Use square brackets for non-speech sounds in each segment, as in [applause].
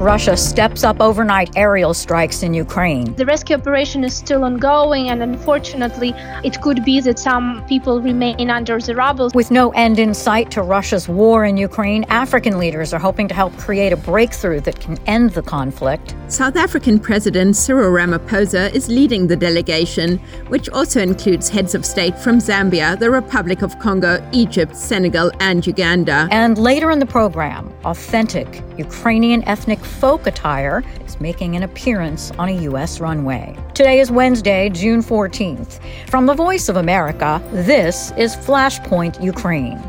Russia steps up overnight aerial strikes in Ukraine. The rescue operation is still ongoing, and unfortunately, it could be that some people remain under the rubble. With no end in sight to Russia's war in Ukraine, African leaders are hoping to help create a breakthrough that can end the conflict. South African President Cyril Ramaphosa is leading the delegation, which also includes heads of state from Zambia, the Republic of Congo, Egypt, Senegal, and Uganda. And later in the program, authentic Ukrainian ethnic folk attire is making an appearance on a U.S. runway. Today is Wednesday, June 14th. From the Voice of America, this is Flashpoint Ukraine.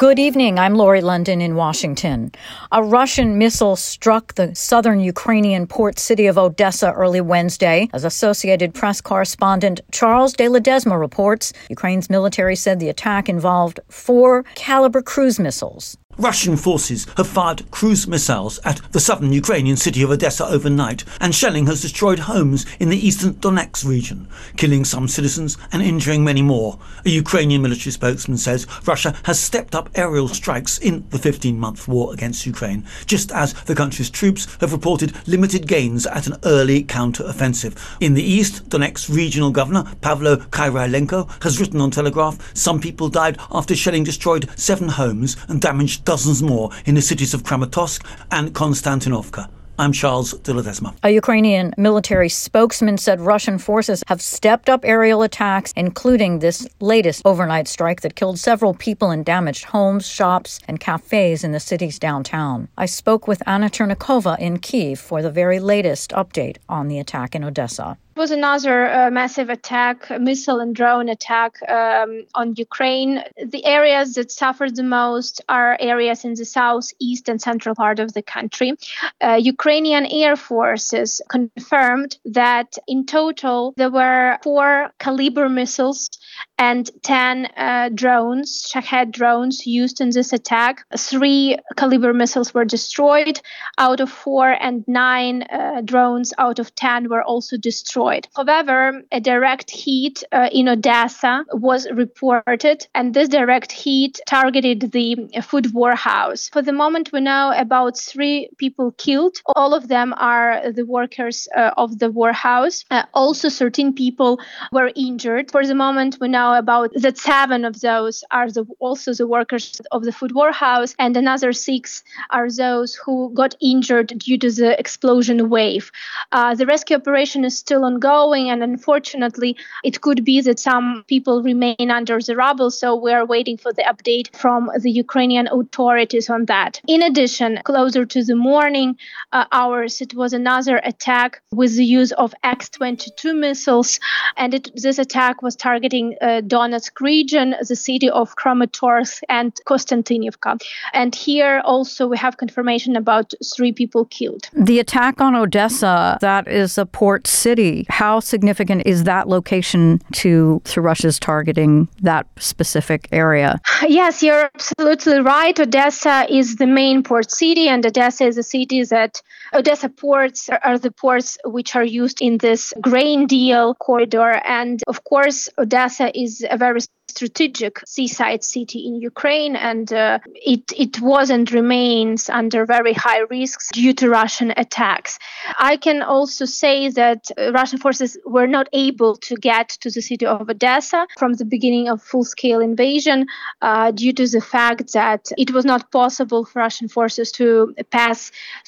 Good evening. I'm Lori London in Washington. A Russian missile struck the southern Ukrainian port city of Odessa early Wednesday. As Associated Press correspondent Charles de Ledesma reports, Ukraine's military said the attack involved four Kalibr cruise missiles. Russian forces have fired cruise missiles at the southern Ukrainian city of Odessa overnight, and shelling has destroyed homes in the eastern Donetsk region, killing some citizens and injuring many more. A Ukrainian military spokesman says Russia has stepped up aerial strikes in the 15 month war against Ukraine, just as the country's troops have reported limited gains at an early counter offensive. In the east, Donetsk regional governor Pavlo Kyrylenko has written on Telegraph some people died after shelling destroyed seven homes and damaged dozens more in the cities of Kramatorsk and Konstantinovka. I'm Charles de. A Ukrainian military spokesman said Russian forces have stepped up aerial attacks, including this latest overnight strike that killed several people and damaged homes, shops, and cafes in the city's downtown. I spoke with Anna Chernikova in Kiev for the very latest update on the attack in Odessa was another uh, massive attack, missile and drone attack um, on Ukraine. The areas that suffered the most are areas in the southeast and central part of the country. Uh, Ukrainian air forces confirmed that in total there were four Kalibr missiles and 10 uh, drones, Shahed drones, used in this attack. Three Kalibr missiles were destroyed out of four, and nine uh, drones out of 10 were also destroyed. However, a direct hit uh, in Odessa was reported, and this direct hit targeted the food warehouse. For the moment, we know about three people killed. All of them are the workers uh, of the warehouse. Uh, also, 13 people were injured. For the moment, we know about that seven of those are the, also the workers of the food warehouse, and another six are those who got injured due to the explosion wave. Uh, the rescue operation is still ongoing, and unfortunately, it could be that some people remain under the rubble. So we are waiting for the update from the Ukrainian authorities on that. In addition, closer to the morning uh, hours, it was another attack with the use of X-22 missiles, and it, this attack was targeting uh, Donetsk region, the city of Kramatorsk and Konstantinivka. And here also we have confirmation about three people killed. The attack on Odessa, that is a port city. How significant is that location to, to Russia's targeting that specific area? Yes, you're absolutely right. Odessa is the main port city, and Odessa is a city that Odessa ports are the ports which are used in this grain deal corridor. And of course, Odessa is a very strategic seaside city in Ukraine, and uh, it it was and remains under very high risks due to Russian attacks. I can also say that uh, Russian forces were not able to get to the city of Odessa from the beginning of full-scale invasion uh, due to the fact that it was not possible for Russian forces to pass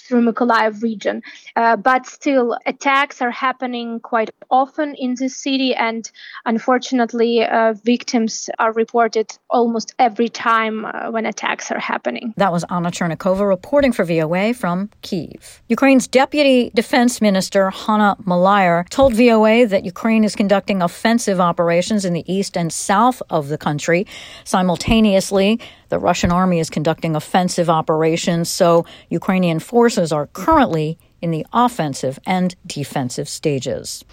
through Mykolaiv region. Uh, but still, attacks are happening quite often in this city, and unfortunately, uh, victims are reported almost every time uh, when attacks are happening. That was Anna Chernikova reporting for VOA from Kiev. Ukraine's Deputy Defense Minister Hanna Maliar told VOA that Ukraine is conducting offensive operations in the east and south of the country. Simultaneously, the Russian army is conducting offensive operations, so Ukrainian forces are currently in the offensive and defensive stages.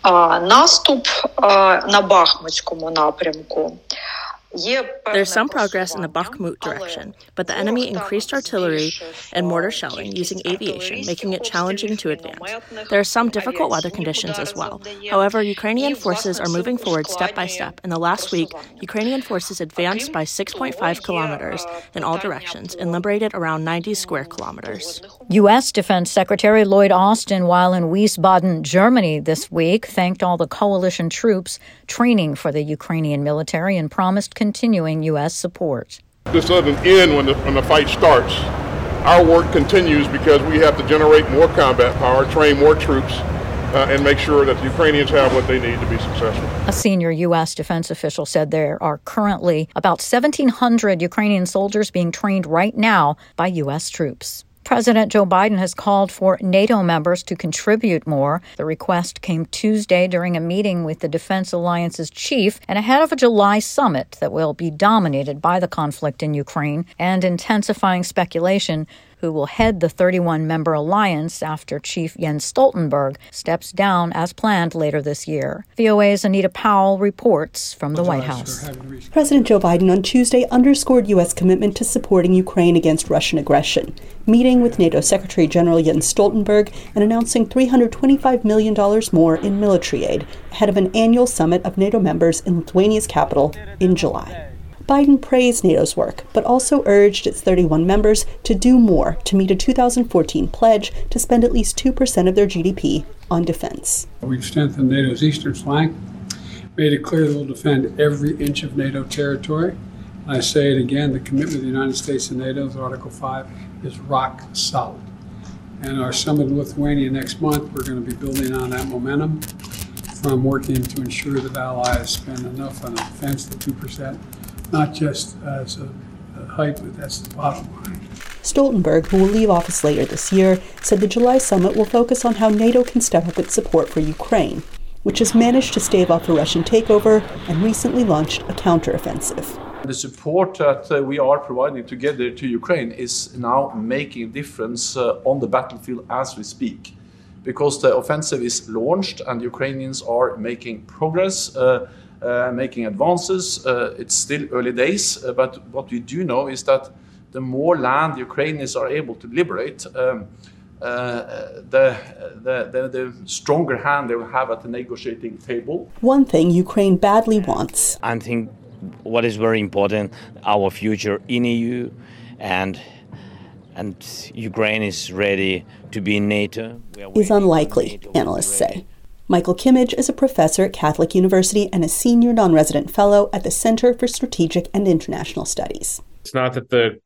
Наступ на Бахмутському напрямку there's some progress in the Bakhmut direction, but the enemy increased artillery and mortar shelling using aviation, making it challenging to advance. There are some difficult weather conditions as well. However, Ukrainian forces are moving forward step by step. In the last week, Ukrainian forces advanced by 6.5 kilometers in all directions and liberated around 90 square kilometers. U.S. Defense Secretary Lloyd Austin, while in Wiesbaden, Germany this week, thanked all the coalition troops training for the Ukrainian military and promised continuing U.S. support. This doesn't end when the, when the fight starts. Our work continues because we have to generate more combat power, train more troops, uh, and make sure that the Ukrainians have what they need to be successful. A senior U.S. defense official said there are currently about 1,700 Ukrainian soldiers being trained right now by U.S. troops. President Joe Biden has called for NATO members to contribute more. The request came Tuesday during a meeting with the Defense Alliance's chief and ahead of a July summit that will be dominated by the conflict in Ukraine and intensifying speculation who will head the 31 member alliance after Chief Jens Stoltenberg steps down as planned later this year. VOA's Anita Powell reports from the White House. President Joe Biden on Tuesday underscored U.S. commitment to supporting Ukraine against Russian aggression, meeting with NATO Secretary General Jens Stoltenberg and announcing $325 million more in military aid ahead of an annual summit of NATO members in Lithuania's capital in July. Biden praised NATO's work, but also urged its 31 members to do more to meet a 2014 pledge to spend at least 2% of their GDP on defense. We've strengthened NATO's eastern flank, made it clear that we'll defend every inch of NATO territory. I say it again the commitment of the United States and NATO to Article 5 is rock solid. And our summit in Lithuania next month, we're going to be building on that momentum from working to ensure that allies spend enough on defense, the 2%, not just as a, a height, but that's the bottom line. Stoltenberg, who will leave office later this year, said the July summit will focus on how NATO can step up its support for Ukraine, which has managed to stave off a Russian takeover and recently launched a counteroffensive. The support that uh, we are providing together to Ukraine is now making a difference uh, on the battlefield as we speak. Because the offensive is launched and Ukrainians are making progress. Uh, uh, making advances. Uh, it's still early days, uh, but what we do know is that the more land Ukrainians are able to liberate, um, uh, the, the, the, the, stronger hand they will have at the negotiating table. One thing Ukraine badly wants. I think what is very important, our future in EU and and Ukraine is ready to be in NATO. Is unlikely, NATO analysts say. Michael Kimmage is a professor at Catholic University and a senior non resident fellow at the Center for Strategic and International Studies. It's not that the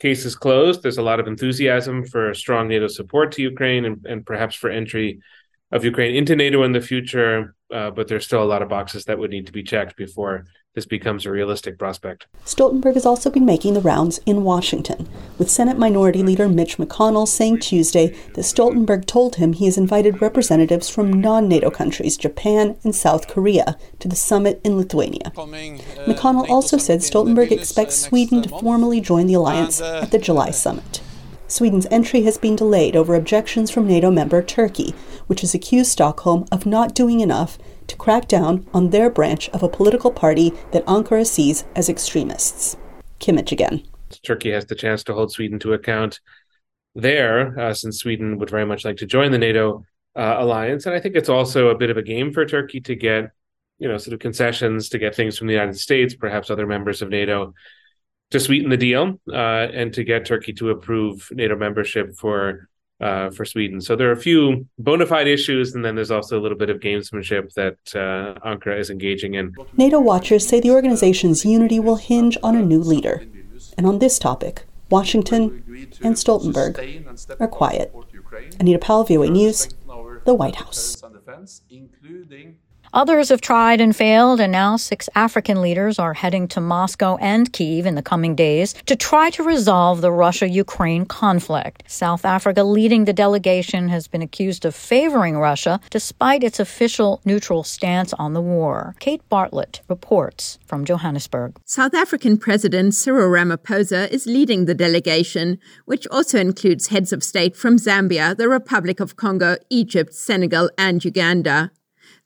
case is closed. There's a lot of enthusiasm for strong NATO support to Ukraine and, and perhaps for entry of Ukraine into NATO in the future, uh, but there's still a lot of boxes that would need to be checked before this becomes a realistic prospect. Stoltenberg has also been making the rounds in Washington, with Senate Minority Leader Mitch McConnell saying Tuesday that Stoltenberg told him he has invited representatives from non NATO countries, Japan and South Korea, to the summit in Lithuania. McConnell also said Stoltenberg expects Sweden to formally join the alliance at the July summit. Sweden's entry has been delayed over objections from NATO member Turkey, which has accused Stockholm of not doing enough to crack down on their branch of a political party that Ankara sees as extremists. Kimmage again. Turkey has the chance to hold Sweden to account there, uh, since Sweden would very much like to join the NATO uh, alliance. And I think it's also a bit of a game for Turkey to get, you know, sort of concessions to get things from the United States, perhaps other members of NATO, to sweeten the deal uh, and to get Turkey to approve NATO membership for uh, for Sweden. So there are a few bona fide issues, and then there's also a little bit of gamesmanship that uh, Ankara is engaging in. NATO watchers say the organization's unity will hinge on a new leader. And on this topic, Washington and Stoltenberg are quiet. Anita Powell, VOA News, the White House. Others have tried and failed, and now six African leaders are heading to Moscow and Kiev in the coming days to try to resolve the Russia Ukraine conflict. South Africa, leading the delegation, has been accused of favoring Russia despite its official neutral stance on the war. Kate Bartlett reports from Johannesburg. South African President Cyril Ramaphosa is leading the delegation, which also includes heads of state from Zambia, the Republic of Congo, Egypt, Senegal, and Uganda.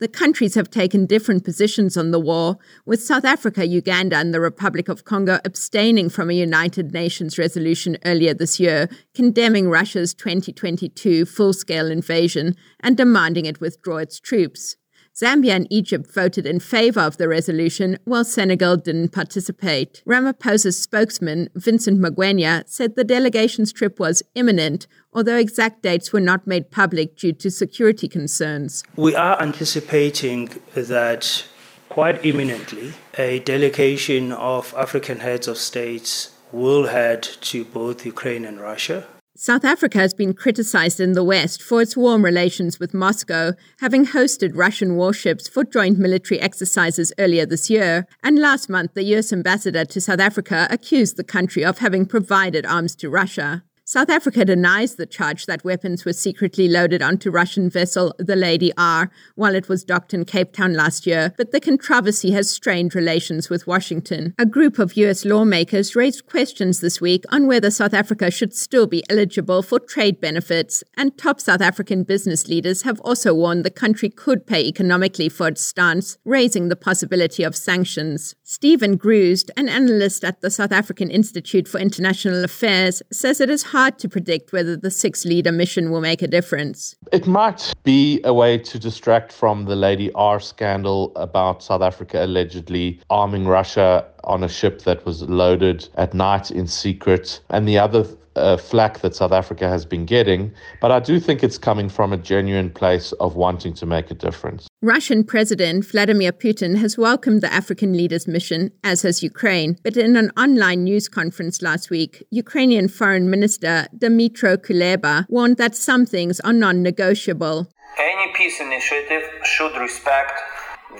The countries have taken different positions on the war, with South Africa, Uganda, and the Republic of Congo abstaining from a United Nations resolution earlier this year, condemning Russia's 2022 full scale invasion and demanding it withdraw its troops. Zambia and Egypt voted in favor of the resolution, while Senegal didn't participate. Ramaphosa's spokesman, Vincent Magwenya, said the delegation's trip was imminent, although exact dates were not made public due to security concerns. We are anticipating that quite imminently a delegation of African heads of states will head to both Ukraine and Russia South Africa has been criticized in the West for its warm relations with Moscow, having hosted Russian warships for joint military exercises earlier this year. And last month, the US ambassador to South Africa accused the country of having provided arms to Russia. South Africa denies the charge that weapons were secretly loaded onto Russian vessel the Lady R while it was docked in Cape Town last year, but the controversy has strained relations with Washington. A group of US lawmakers raised questions this week on whether South Africa should still be eligible for trade benefits, and top South African business leaders have also warned the country could pay economically for its stance, raising the possibility of sanctions. Steven Gruzd, an analyst at the South African Institute for International Affairs, says it is hard to predict whether the six leader mission will make a difference. It might be a way to distract from the Lady R scandal about South Africa allegedly arming Russia on a ship that was loaded at night in secret. And the other uh, flack that South Africa has been getting, but I do think it's coming from a genuine place of wanting to make a difference. Russian President Vladimir Putin has welcomed the African leaders' mission, as has Ukraine. But in an online news conference last week, Ukrainian Foreign Minister Dmytro Kuleba warned that some things are non negotiable. Any peace initiative should respect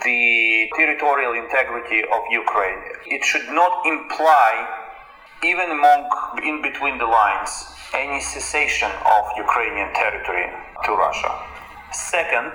the territorial integrity of Ukraine. It should not imply even among in between the lines, any cessation of Ukrainian territory to Russia. Second,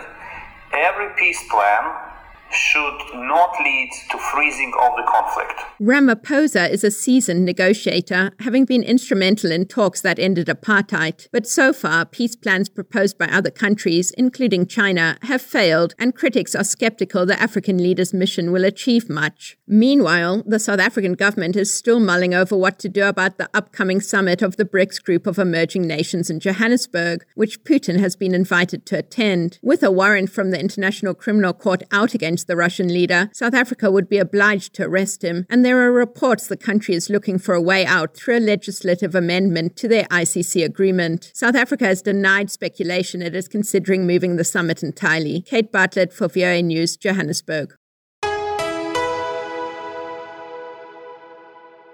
every peace plan should not lead to freezing of the conflict. Ramaphosa is a seasoned negotiator, having been instrumental in talks that ended apartheid. But so far, peace plans proposed by other countries, including China, have failed, and critics are skeptical the African leaders' mission will achieve much. Meanwhile, the South African government is still mulling over what to do about the upcoming summit of the BRICS group of emerging nations in Johannesburg, which Putin has been invited to attend. With a warrant from the International Criminal Court out against against the Russian leader, South Africa would be obliged to arrest him, and there are reports the country is looking for a way out through a legislative amendment to their ICC agreement. South Africa has denied speculation it is considering moving the summit entirely. Kate Bartlett for VOA News, Johannesburg.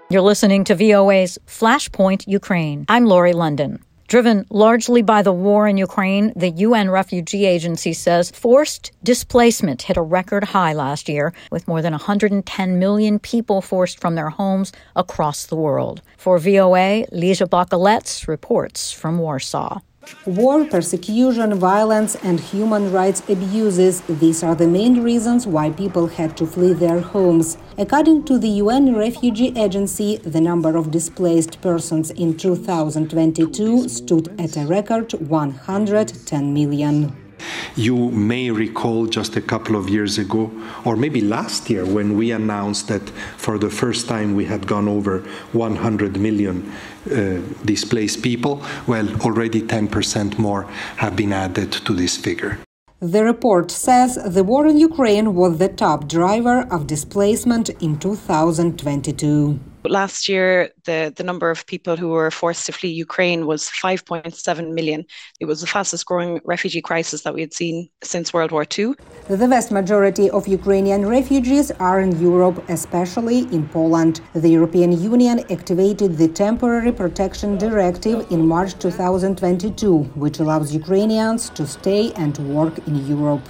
You're listening to VOA's Flashpoint Ukraine. I'm Laurie London. Driven largely by the war in Ukraine, the UN Refugee Agency says forced displacement hit a record high last year, with more than 110 million people forced from their homes across the world. For VOA, Lesia Bakalets reports from Warsaw. War, persecution, violence, and human rights abuses these are the main reasons why people had to flee their homes. According to the UN Refugee Agency, the number of displaced persons in 2022 stood at a record 110 million. You may recall just a couple of years ago, or maybe last year, when we announced that for the first time we had gone over 100 million uh, displaced people. Well, already 10% more have been added to this figure. The report says the war in Ukraine was the top driver of displacement in 2022. Last year, the, the number of people who were forced to flee Ukraine was 5.7 million. It was the fastest growing refugee crisis that we had seen since World War II. The vast majority of Ukrainian refugees are in Europe, especially in Poland. The European Union activated the Temporary Protection Directive in March 2022, which allows Ukrainians to stay and work in Europe.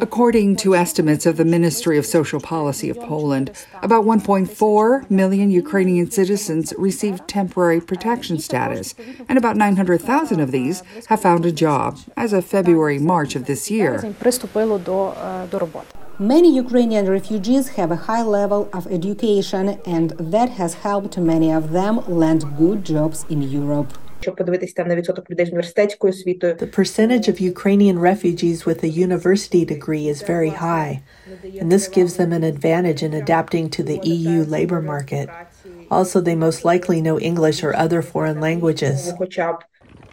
According to estimates of the Ministry of Social Policy of Poland, about 1.4 million Ukrainian citizens received temporary protection status, and about 900,000 of these have found a job as of February March of this year. Many Ukrainian refugees have a high level of education, and that has helped many of them land good jobs in Europe. The percentage of Ukrainian refugees with a university degree is very high, and this gives them an advantage in adapting to the EU labor market. Also, they most likely know English or other foreign languages.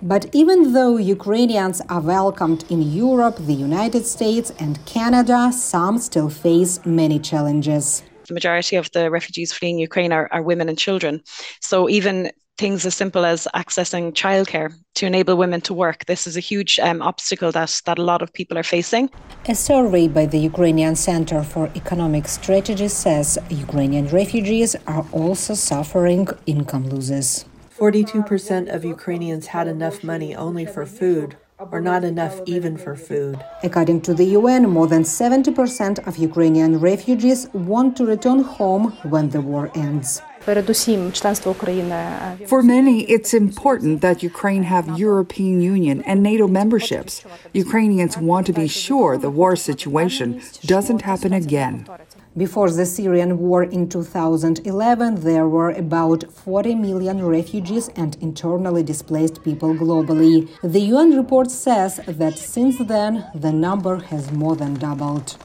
But even though Ukrainians are welcomed in Europe, the United States, and Canada, some still face many challenges. The majority of the refugees fleeing Ukraine are, are women and children. So even things as simple as accessing childcare to enable women to work. This is a huge um, obstacle that, that a lot of people are facing. A survey by the Ukrainian Center for Economic Strategy says Ukrainian refugees are also suffering income losses. 42% of Ukrainians had enough money only for food, or not enough even for food. According to the UN, more than 70% of Ukrainian refugees want to return home when the war ends. For many, it's important that Ukraine have European Union and NATO memberships. Ukrainians want to be sure the war situation doesn't happen again. Before the Syrian war in 2011, there were about 40 million refugees and internally displaced people globally. The UN report says that since then, the number has more than doubled.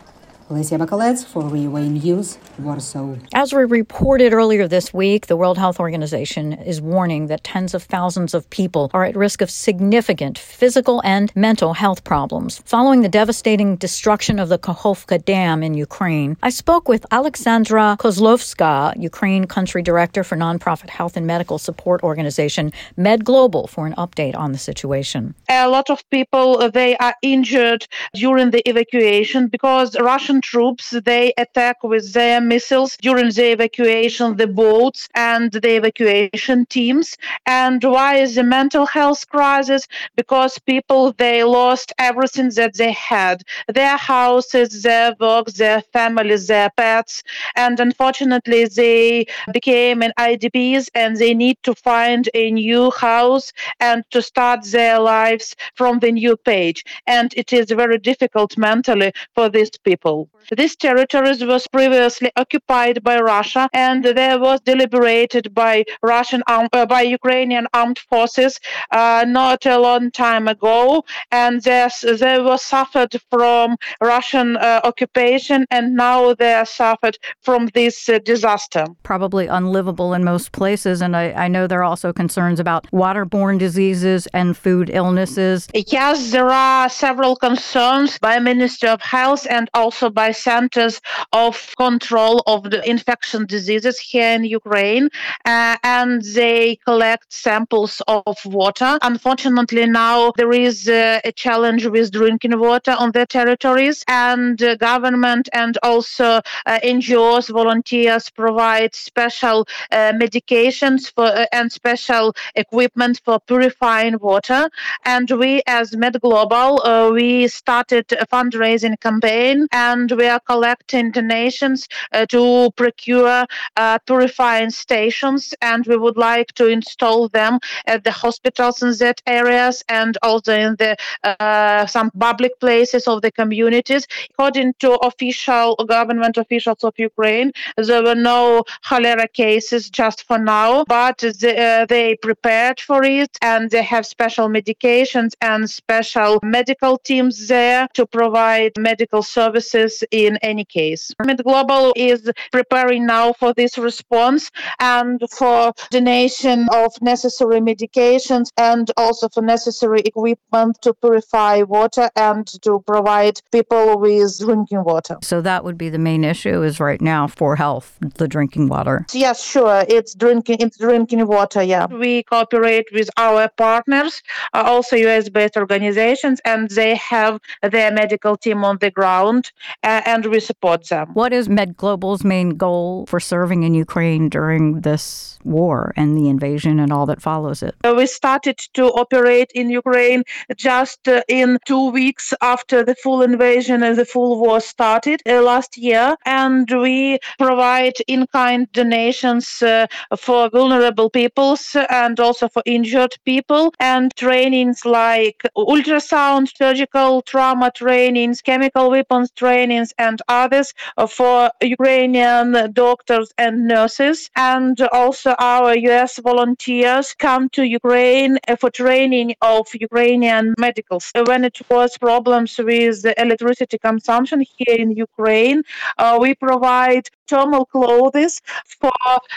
Lesia Bakalets for VOA News, Warsaw. As we reported earlier this week, the World Health Organization is warning that tens of thousands of people are at risk of significant physical and mental health problems following the devastating destruction of the Kakhovka Dam in Ukraine. I spoke with Alexandra Kozlovska, Ukraine country director for nonprofit health and medical support organization MedGlobal, for an update on the situation. A lot of people uh, they are injured during the evacuation because Russian troops they attack with their missiles during the evacuation the boats and the evacuation teams. And why is the mental health crisis? Because people they lost everything that they had. Their houses their work their families their pets. And unfortunately they became an idps and they need to find a new house and to start their lives from the new page. And it is very difficult mentally for these people this territories was previously occupied by Russia, and there was deliberated by Russian uh, by Ukrainian armed forces uh, not a long time ago, and they were suffered from Russian uh, occupation, and now they are suffered from this uh, disaster. Probably unlivable in most places, and I, I know there are also concerns about waterborne diseases and food illnesses. Yes, there are several concerns by Minister of Health and also by centers of control of the infection diseases here in Ukraine, uh, and they collect samples of water. Unfortunately, now there is uh, a challenge with drinking water on their territories, and uh, government and also uh, NGOs, volunteers provide special uh, medications for uh, and special equipment for purifying water. And we, as Med Global, we started a fundraising campaign, and we are collecting donations uh, to procure uh, purifying stations, and we would like to install them at the hospitals in that areas and also in the uh, some public places of the communities. According to official government officials of Ukraine, there were no cholera cases just for now, but they, uh, they prepared for it and they have special medications and special medical teams there to provide medical services in any case. Med Global is preparing now for this response and for donation of necessary medications and also for necessary equipment to purify water and to provide people with drinking water. So that would be the main issue is right now for health, the drinking water. Yes, sure. It's drinking it's drinking water, yeah. We cooperate with our partners, uh, also US based organizations and they have their medical team on the ground and we support them. What is Med Global's main goal for serving in Ukraine during this war and the invasion and all that follows it? We started to operate in Ukraine just uh, in two weeks after the full invasion and the full war started uh, last year, and we provide in-kind donations uh, for vulnerable peoples and also for injured people, and trainings like ultrasound, surgical trauma trainings, chemical weapons training and others for Ukrainian doctors and nurses. And also our US volunteers come to Ukraine for training of Ukrainian medicals. When it was problems with the electricity consumption here in Ukraine, uh, we provide thermal clothes for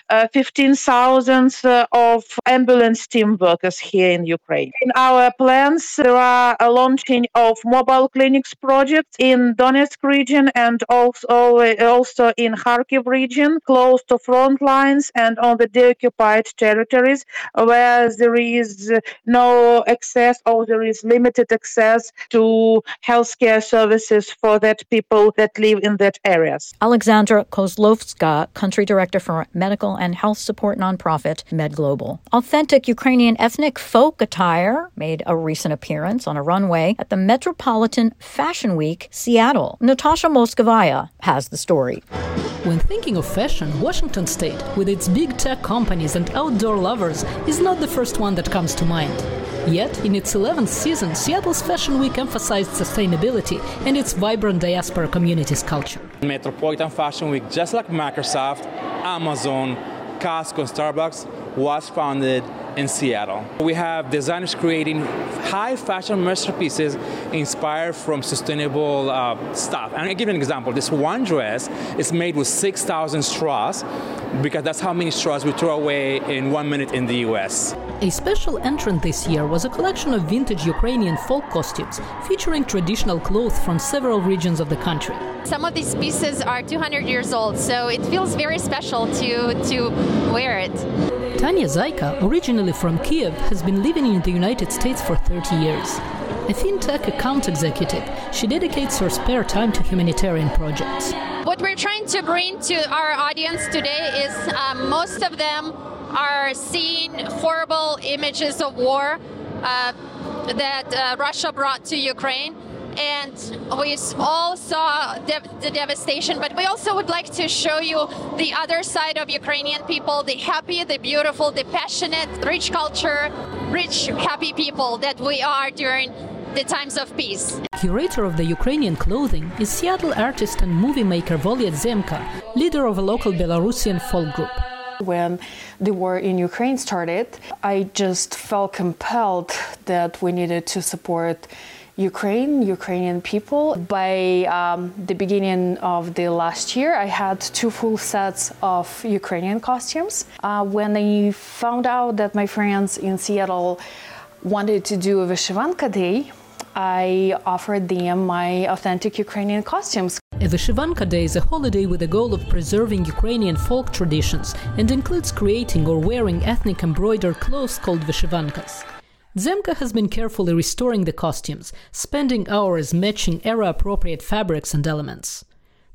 uh, 15,000 uh, of ambulance team workers here in Ukraine. In our plans, there are a launching of mobile clinics projects in Donetsk region and also, also in Kharkiv region, close to front lines and on the deoccupied territories where there is no access or there is limited access to healthcare services for that people that live in that areas. Alexandra Kozlovska, country director for medical and health support nonprofit MedGlobal. Authentic Ukrainian ethnic folk attire made a recent appearance on a runway at the Metropolitan Fashion Week, Seattle. Natasha Mozgovaya has the story. When thinking of fashion, Washington State, with its big tech companies and outdoor lovers, is not the first one that comes to mind. Yet, in its 11th season, Seattle's Fashion Week emphasized sustainability and its vibrant diaspora community's culture. Metropolitan Fashion Week, just like Microsoft, Amazon, Costco, Starbucks, was founded in Seattle. We have designers creating high fashion masterpieces inspired from sustainable uh, stuff. And I'll give you an example. This one dress is made with 6,000 straws because that's how many straws we throw away in one minute in the US. A special entrant this year was a collection of vintage Ukrainian folk costumes featuring traditional clothes from several regions of the country. Some of these pieces are 200 years old, so it feels very special to, to wear it. Tanya Zaika, originally from Kiev, has been living in the United States for 30 years. A fintech account executive, she dedicates her spare time to humanitarian projects. What we're trying to bring to our audience today is um, most of them are seeing horrible images of war uh, that uh, Russia brought to Ukraine and we all saw de- the devastation, but we also would like to show you the other side of Ukrainian people the happy, the beautiful, the passionate, rich culture, rich, happy people that we are during the times of peace. Curator of the Ukrainian clothing is Seattle artist and movie maker Volya Zemka, leader of a local Belarusian folk group. When the war in Ukraine started, I just felt compelled that we needed to support Ukraine, Ukrainian people. By um, the beginning of the last year, I had two full sets of Ukrainian costumes. Uh, when I found out that my friends in Seattle wanted to do a Vyshivanka Day, I offered them my authentic Ukrainian costumes. Vyshivanka Day is a holiday with the goal of preserving Ukrainian folk traditions and includes creating or wearing ethnic embroidered clothes called Vyshivankas. Zemka has been carefully restoring the costumes, spending hours matching era appropriate fabrics and elements.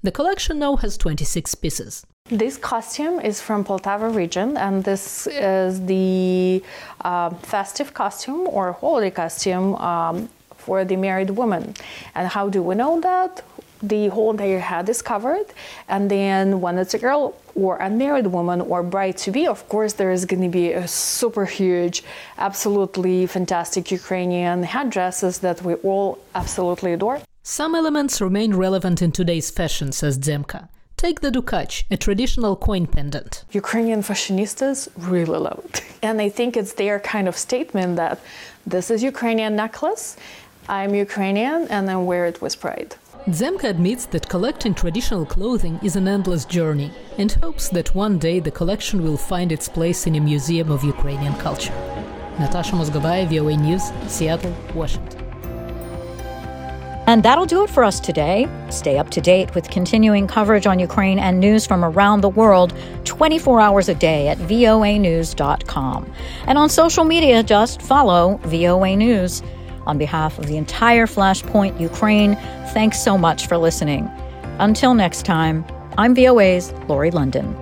The collection now has 26 pieces. This costume is from Poltava region, and this is the uh, festive costume or holiday costume um, for the married woman. And how do we know that? The whole entire head is covered. And then when it's a girl or unmarried woman or bride to be, of course, there is going to be a super huge, absolutely fantastic Ukrainian headdresses that we all absolutely adore. Some elements remain relevant in today's fashion, says Zemka. Take the dukach, a traditional coin pendant. Ukrainian fashionistas really love it. [laughs] And I think it's their kind of statement that this is Ukrainian necklace, I'm Ukrainian, and I wear it with pride. Zemka admits that collecting traditional clothing is an endless journey and hopes that one day the collection will find its place in a museum of Ukrainian culture. Natasha Mozgovaya, VOA News, Seattle, Washington. And that'll do it for us today. Stay up to date with continuing coverage on Ukraine and news from around the world 24 hours a day at voanews.com. And on social media, just follow VOA News. On behalf of the entire Flashpoint Ukraine, thanks so much for listening. Until next time, I'm VOA's Lori London.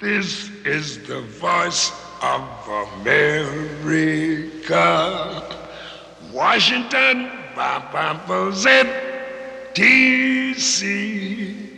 This is the voice of America. Washington. DC.